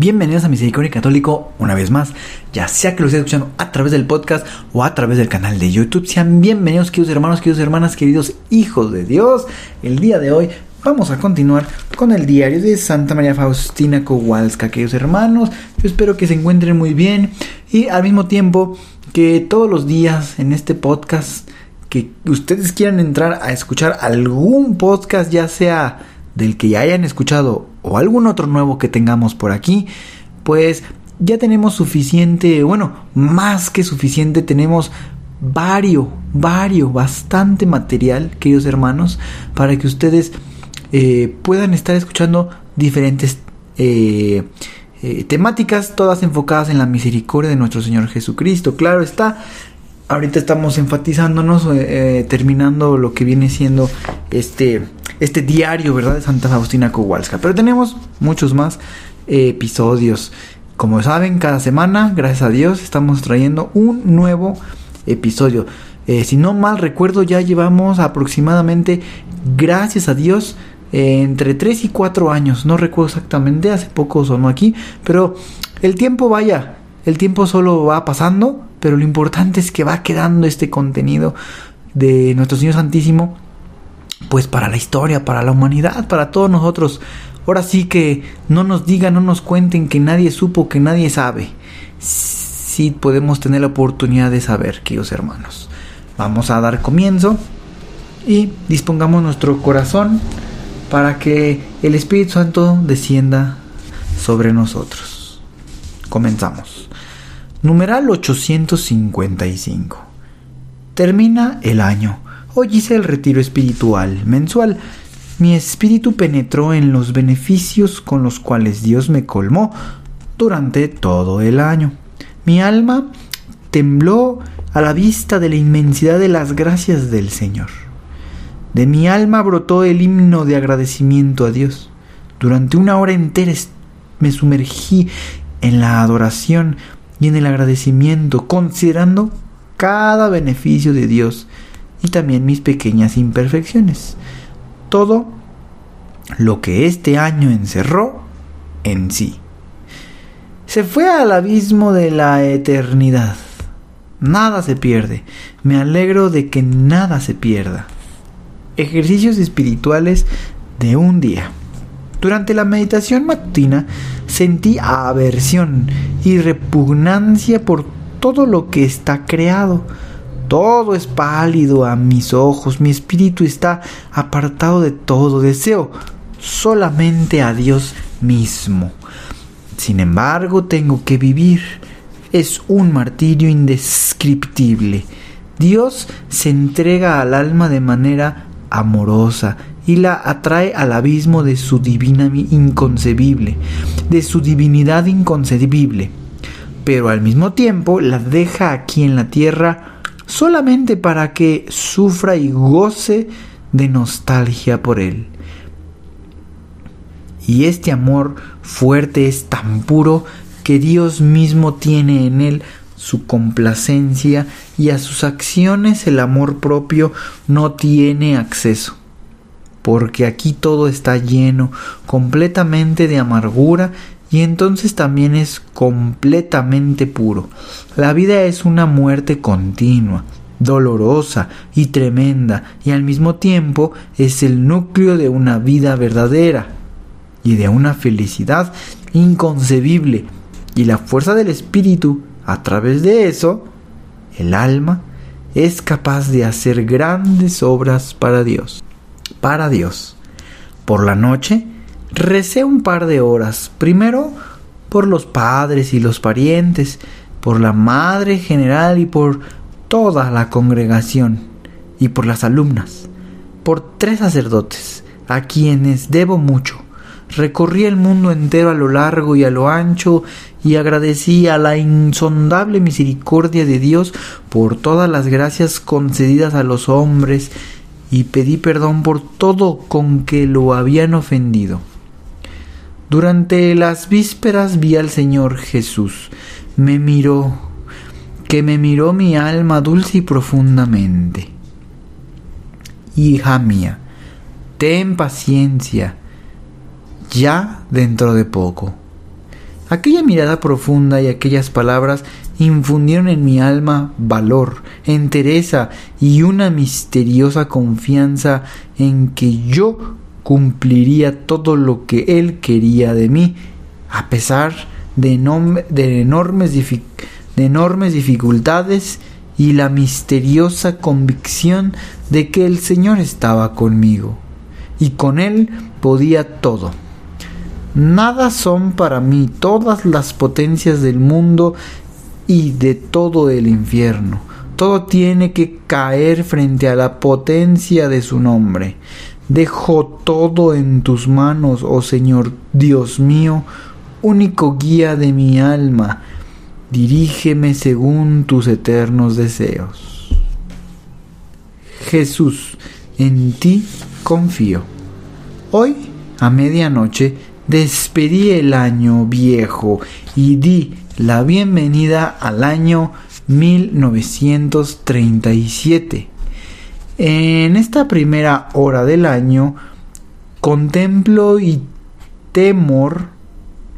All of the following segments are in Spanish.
Bienvenidos a Misericordia Católico una vez más, ya sea que lo estés escuchando a través del podcast o a través del canal de YouTube. Sean bienvenidos, queridos hermanos, queridos hermanas, queridos hijos de Dios. El día de hoy vamos a continuar con el diario de Santa María Faustina Kowalska, queridos hermanos. Yo espero que se encuentren muy bien y al mismo tiempo que todos los días en este podcast que ustedes quieran entrar a escuchar algún podcast, ya sea del que ya hayan escuchado o algún otro nuevo que tengamos por aquí, pues ya tenemos suficiente, bueno, más que suficiente, tenemos vario, vario, bastante material, queridos hermanos, para que ustedes eh, puedan estar escuchando diferentes eh, eh, temáticas, todas enfocadas en la misericordia de nuestro Señor Jesucristo. Claro está, ahorita estamos enfatizándonos, terminando lo que viene siendo este este diario, ¿verdad? De Santa Faustina Kowalska. Pero tenemos muchos más episodios. Como saben, cada semana, gracias a Dios, estamos trayendo un nuevo episodio. Eh, si no mal recuerdo, ya llevamos aproximadamente, gracias a Dios, entre 3 y 4 años. No recuerdo exactamente, hace poco sonó aquí, pero el tiempo vaya, el tiempo solo va pasando, pero lo importante es que va quedando este contenido de nuestro Señor Santísimo pues para la historia, para la humanidad, para todos nosotros. Ahora sí que no nos digan, no nos cuenten que nadie supo, que nadie sabe. Sí podemos tener la oportunidad de saber, queridos hermanos. Vamos a dar comienzo y dispongamos nuestro corazón para que el Espíritu Santo descienda sobre nosotros. Comenzamos. Numeral 855. Termina el año Hoy hice el retiro espiritual mensual. Mi espíritu penetró en los beneficios con los cuales Dios me colmó durante todo el año. Mi alma tembló a la vista de la inmensidad de las gracias del Señor. De mi alma brotó el himno de agradecimiento a Dios. Durante una hora entera me sumergí en la adoración y en el agradecimiento, considerando cada beneficio de Dios y también mis pequeñas imperfecciones. Todo lo que este año encerró en sí. Se fue al abismo de la eternidad. Nada se pierde. Me alegro de que nada se pierda. Ejercicios espirituales de un día. Durante la meditación matutina sentí aversión y repugnancia por todo lo que está creado todo es pálido a mis ojos, mi espíritu está apartado de todo deseo, solamente a Dios mismo. Sin embargo, tengo que vivir. Es un martirio indescriptible. Dios se entrega al alma de manera amorosa y la atrae al abismo de su divina inconcebible, de su divinidad inconcebible, pero al mismo tiempo la deja aquí en la tierra solamente para que sufra y goce de nostalgia por él. Y este amor fuerte es tan puro que Dios mismo tiene en él su complacencia y a sus acciones el amor propio no tiene acceso. Porque aquí todo está lleno completamente de amargura y entonces también es completamente puro. La vida es una muerte continua, dolorosa y tremenda, y al mismo tiempo es el núcleo de una vida verdadera y de una felicidad inconcebible. Y la fuerza del espíritu, a través de eso, el alma, es capaz de hacer grandes obras para Dios. Para Dios. Por la noche, Recé un par de horas, primero por los padres y los parientes, por la madre general y por toda la congregación, y por las alumnas, por tres sacerdotes, a quienes debo mucho, Recorrí el mundo entero a lo largo y a lo ancho y agradecí a la insondable misericordia de Dios por todas las gracias concedidas a los hombres y pedí perdón por todo con que lo habían ofendido. Durante las vísperas vi al Señor Jesús. Me miró, que me miró mi alma dulce y profundamente. Hija mía, ten paciencia, ya dentro de poco. Aquella mirada profunda y aquellas palabras infundieron en mi alma valor, entereza y una misteriosa confianza en que yo cumpliría todo lo que él quería de mí, a pesar de, enormes, enormes dificultades y la misteriosa convicción de que el Señor estaba conmigo, y con él podía todo. Nada son para mí todas las potencias del mundo y de todo el infierno. Todo tiene que caer frente a la potencia de su nombre. Dejo todo en tus manos, oh Señor Dios mío, único guía de mi alma. Dirígeme según tus eternos deseos. Jesús, en ti confío. Hoy, a medianoche, despedí el año viejo y di la bienvenida al año 1937. En esta primera hora del año contemplo y temor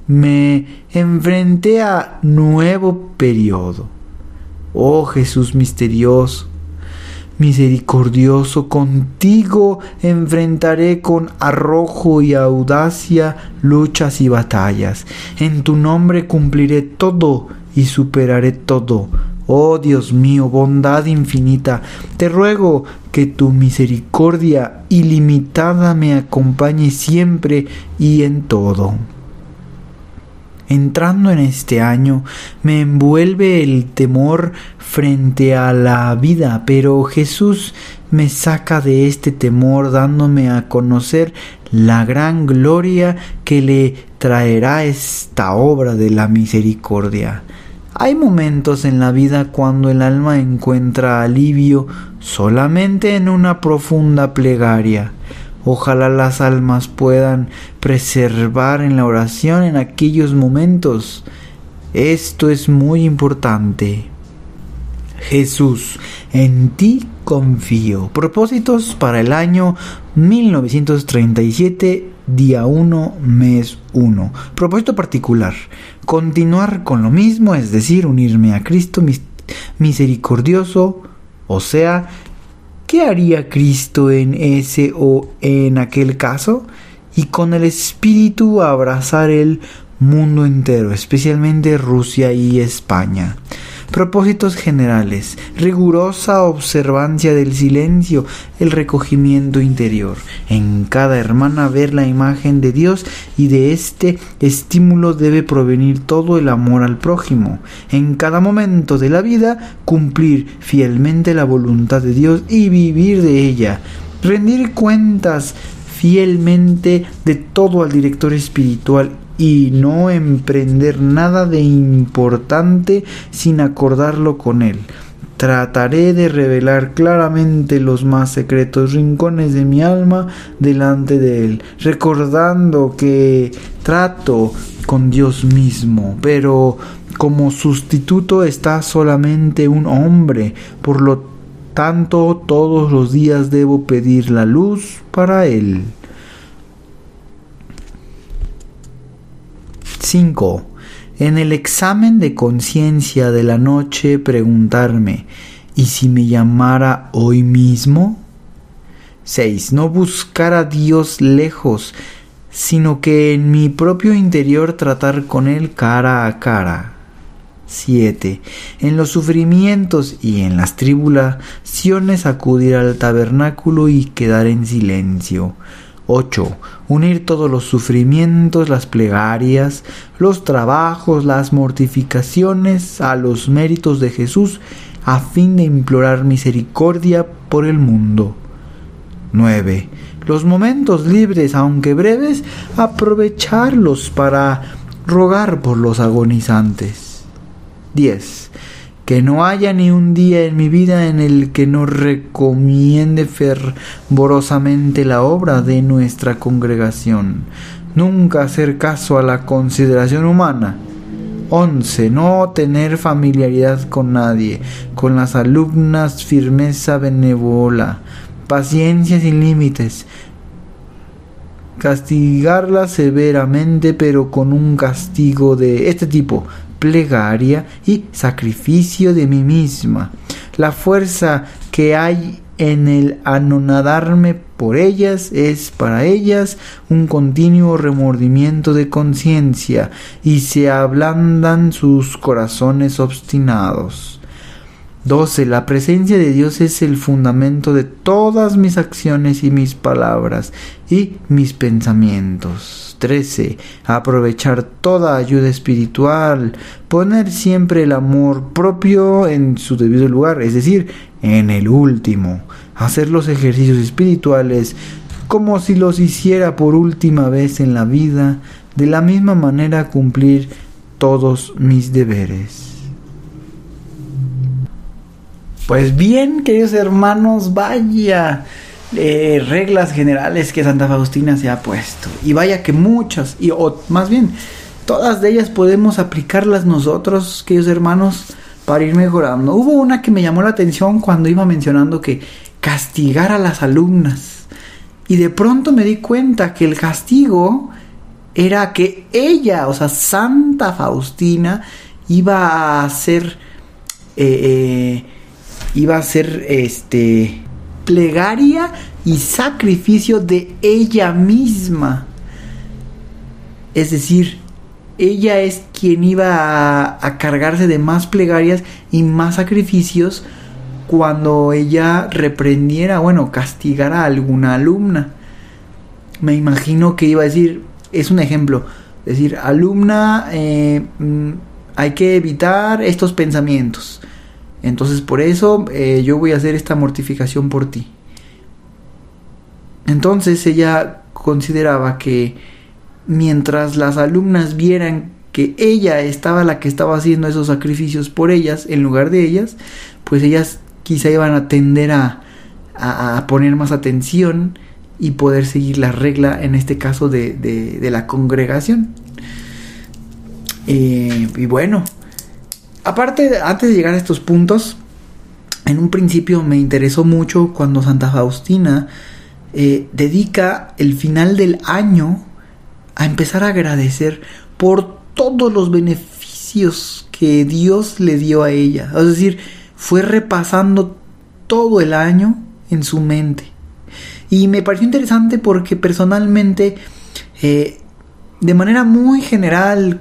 me enfrenté a nuevo periodo. Oh Jesús misterioso, misericordioso, contigo enfrentaré con arrojo y audacia luchas y batallas. En tu nombre cumpliré todo y superaré todo. Oh Dios mío, bondad infinita, te ruego que tu misericordia ilimitada me acompañe siempre y en todo entrando en este año, me envuelve el temor frente a la vida, pero Jesús me saca de este temor dándome a conocer la gran gloria que le traerá esta obra de la misericordia. Hay momentos en la vida cuando el alma encuentra alivio solamente en una profunda plegaria. Ojalá las almas puedan preservar en la oración en aquellos momentos. Esto es muy importante. Jesús, en ti confío. Propósitos para el año 1937, día 1, mes 1. Propósito particular. Continuar con lo mismo, es decir, unirme a Cristo misericordioso, o sea, ¿Qué haría Cristo en ese o en aquel caso? Y con el Espíritu abrazar el mundo entero, especialmente Rusia y España. Propósitos generales, rigurosa observancia del silencio, el recogimiento interior. En cada hermana ver la imagen de Dios y de este estímulo debe provenir todo el amor al prójimo. En cada momento de la vida cumplir fielmente la voluntad de Dios y vivir de ella. Rendir cuentas fielmente de todo al director espiritual y no emprender nada de importante sin acordarlo con él. Trataré de revelar claramente los más secretos rincones de mi alma delante de Él, recordando que trato con Dios mismo, pero como sustituto está solamente un hombre, por lo tanto todos los días debo pedir la luz para Él. 5. En el examen de conciencia de la noche preguntarme, ¿y si me llamara hoy mismo? 6. No buscar a Dios lejos, sino que en mi propio interior tratar con Él cara a cara. 7. En los sufrimientos y en las tribulaciones acudir al tabernáculo y quedar en silencio. 8. Unir todos los sufrimientos, las plegarias, los trabajos, las mortificaciones a los méritos de Jesús a fin de implorar misericordia por el mundo. 9. Los momentos libres, aunque breves, aprovecharlos para rogar por los agonizantes. 10. Que no haya ni un día en mi vida en el que no recomiende fervorosamente la obra de nuestra congregación. Nunca hacer caso a la consideración humana. 11. No tener familiaridad con nadie. Con las alumnas firmeza benévola. Paciencia sin límites. Castigarlas severamente pero con un castigo de este tipo plegaria y sacrificio de mí misma. La fuerza que hay en el anonadarme por ellas es para ellas un continuo remordimiento de conciencia y se ablandan sus corazones obstinados. 12. La presencia de Dios es el fundamento de todas mis acciones y mis palabras y mis pensamientos. 13. Aprovechar toda ayuda espiritual, poner siempre el amor propio en su debido lugar, es decir, en el último. Hacer los ejercicios espirituales como si los hiciera por última vez en la vida, de la misma manera cumplir todos mis deberes. Pues bien, queridos hermanos, vaya eh, reglas generales que Santa Faustina se ha puesto. Y vaya que muchas, y o, más bien, todas de ellas podemos aplicarlas nosotros, queridos hermanos, para ir mejorando. Hubo una que me llamó la atención cuando iba mencionando que castigar a las alumnas. Y de pronto me di cuenta que el castigo era que ella, o sea, Santa Faustina, iba a ser... Eh, eh, iba a ser este plegaria y sacrificio de ella misma. Es decir, ella es quien iba a, cargarse de más plegarias y más sacrificios cuando ella reprendiera, bueno, castigara a alguna alumna. Me imagino que iba a decir, es un ejemplo, decir, alumna, eh, mm, hay que evitar estos pensamientos. Entonces por eso eh, yo voy a hacer esta mortificación por ti. Entonces ella consideraba que mientras las alumnas vieran que ella estaba la que estaba haciendo esos sacrificios por ellas en lugar de ellas, pues ellas quizá iban a tender a, a, poner más atención y poder seguir la regla, en este caso de, de, la congregación. Eh, y bueno, aparte, antes de llegar a estos puntos, en un principio me interesó mucho cuando Santa Faustina eh, dedica el final del año a empezar a agradecer por todos los beneficios que Dios le dio a ella. Es decir, fue repasando todo el año en su mente. Y me pareció interesante porque personalmente, eh, de manera muy general,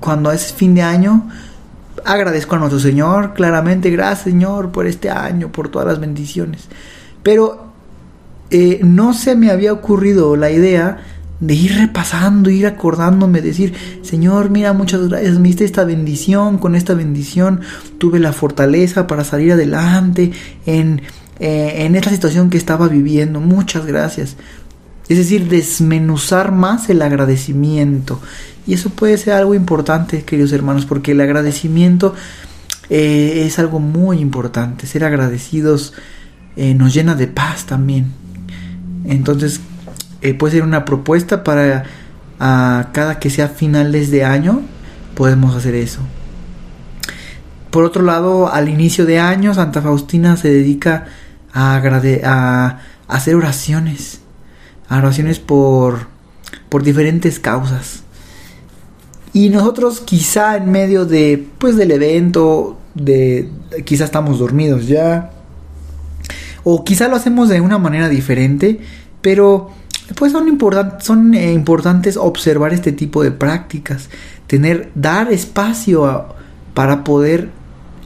cuando es fin de año, agradezco a nuestro Señor, claramente, gracias Señor por este año, por todas las bendiciones. Pero eh, no se me había ocurrido la idea de ir repasando, ir acordándome, decir, Señor, mira, muchas gracias, me diste esta bendición, con esta bendición tuve la fortaleza para salir adelante en, eh, en esta situación que estaba viviendo, muchas gracias. Es decir, desmenuzar más el agradecimiento y eso puede ser algo importante, queridos hermanos, porque el agradecimiento eh, es algo muy importante. Ser agradecidos eh, nos llena de paz también. Entonces, eh, puede ser una propuesta para a cada que sea finales de año, podemos hacer eso. Por otro lado, al inicio de año, Santa Faustina se dedica a, a hacer oraciones. A oraciones por, por diferentes causas. Y nosotros quizá en medio de pues del evento de quizá estamos dormidos ya o quizá lo hacemos de una manera diferente, pero pues son, son eh, importantes observar este tipo de prácticas, tener dar espacio para poder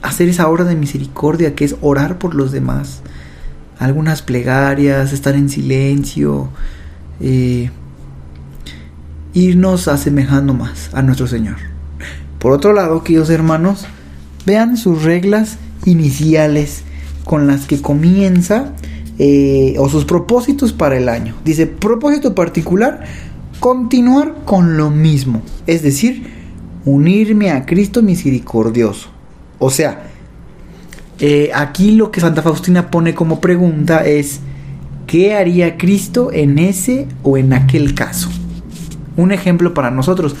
hacer esa obra de misericordia que es orar por los demás. Algunas plegarias, estar en silencio, eh, irnos asemejando más a nuestro Señor. Por otro lado, queridos hermanos, vean sus reglas iniciales con las que comienza eh, o sus propósitos para el año. Dice, propósito particular, continuar con lo mismo, es decir, unirme a Cristo misericordioso. O sea, eh, aquí lo que Santa Faustina pone como pregunta es, ¿qué haría Cristo en ese o en aquel caso? Un ejemplo para nosotros.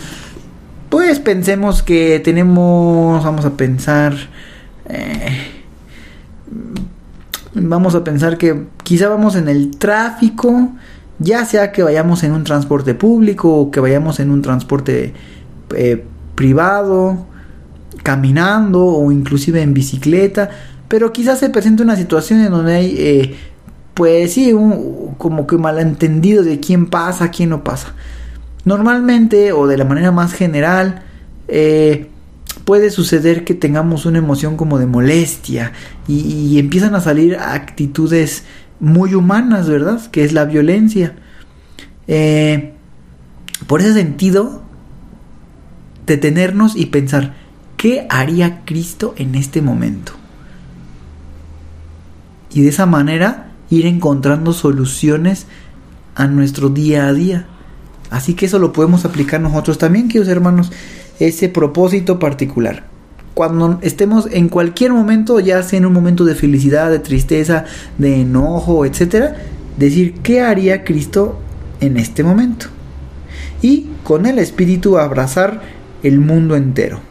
Pues pensemos que tenemos, vamos a pensar, eh, vamos a pensar que quizá vamos en el tráfico, ya sea que vayamos en un transporte público o que vayamos en un transporte eh, privado, caminando o inclusive en bicicleta, pero quizás se presente una situación en donde hay, eh, pues sí, un, como que malentendido de quién pasa, quién no pasa. Normalmente o de la manera más general, eh, puede suceder que tengamos una emoción como de molestia y, empiezan a salir actitudes muy humanas, ¿verdad? Que es la violencia. Eh, por ese sentido, detenernos y pensar, ¿qué haría Cristo en este momento? Y de esa manera ir encontrando soluciones a nuestro día a día. Así que eso lo podemos aplicar nosotros también, queridos hermanos, ese propósito particular. Cuando estemos en cualquier momento, ya sea en un momento de felicidad, de tristeza, de enojo, etcétera, decir qué haría Cristo en este momento. Y con el espíritu abrazar el mundo entero.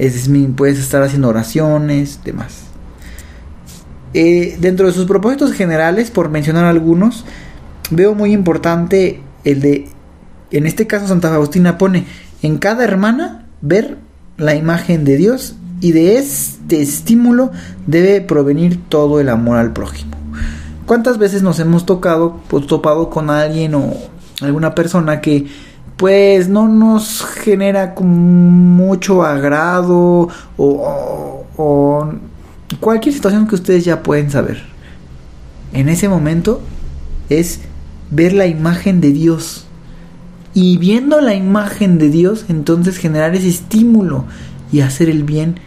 Es puedes estar haciendo oraciones, demás. Eh, dentro de sus propósitos generales, por mencionar algunos, veo muy importante el de, en este caso Santa Faustina pone, en cada hermana ver la imagen de Dios y de este estímulo debe provenir todo el amor al prójimo. ¿Cuántas veces nos hemos tocado, pues, topado con alguien o alguna persona que pues no nos genera mucho agrado o, o, cualquier situación que ustedes ya pueden saber. En ese momento es ver la imagen de Dios. Y viendo la imagen de Dios, entonces generar ese estímulo y hacer el bien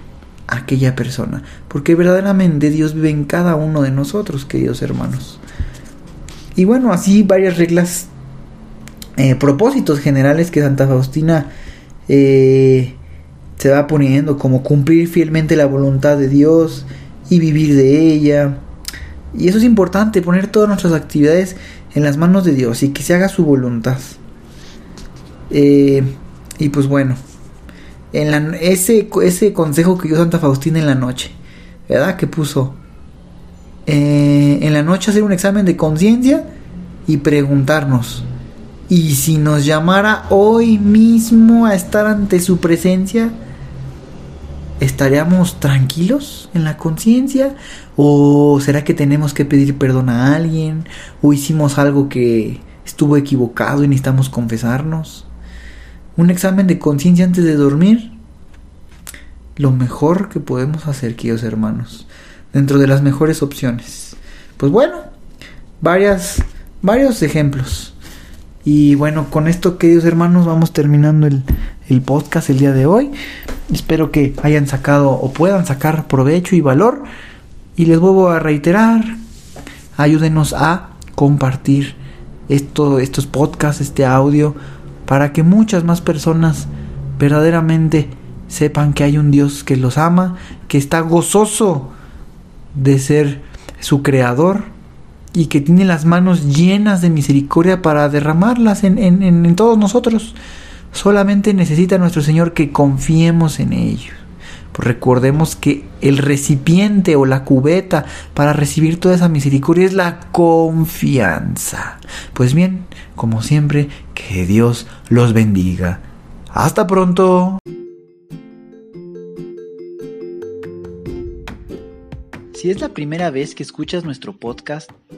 a aquella persona. Porque verdaderamente Dios vive en cada uno de nosotros, queridos hermanos. Y bueno, así varias reglas eh, propósitos generales que Santa Faustina eh, se va poniendo, como cumplir fielmente la voluntad de Dios y vivir de ella. Y eso es importante, poner todas nuestras actividades en las manos de Dios y que se haga su voluntad. Eh, y pues bueno, en ese, ese consejo que dio Santa Faustina en la noche, ¿verdad? Que puso en la noche hacer un examen de conciencia y preguntarnos, y si nos llamara hoy mismo a estar ante su presencia, ¿estaríamos tranquilos en la conciencia? ¿O será que tenemos que pedir perdón a alguien? ¿O hicimos algo que estuvo equivocado y necesitamos confesarnos? ¿Un examen de conciencia antes de dormir? Lo mejor que podemos hacer, queridos hermanos, dentro de las mejores opciones. Pues bueno, varias, varios ejemplos y bueno, con esto, queridos hermanos, vamos terminando el, podcast el día de hoy. Espero que hayan sacado o puedan sacar provecho y valor. Y les vuelvo a reiterar, ayúdenos a compartir esto, estos podcasts, este audio, para que muchas más personas verdaderamente sepan que hay un Dios que los ama, que está gozoso de ser su creador y que tiene las manos llenas de misericordia para derramarlas en, todos nosotros. Solamente necesita nuestro Señor que confiemos en ello. Pues recordemos que el recipiente o la cubeta para recibir toda esa misericordia es la confianza. Pues bien, como siempre, que Dios los bendiga. Hasta pronto. Si es la primera vez que escuchas nuestro podcast,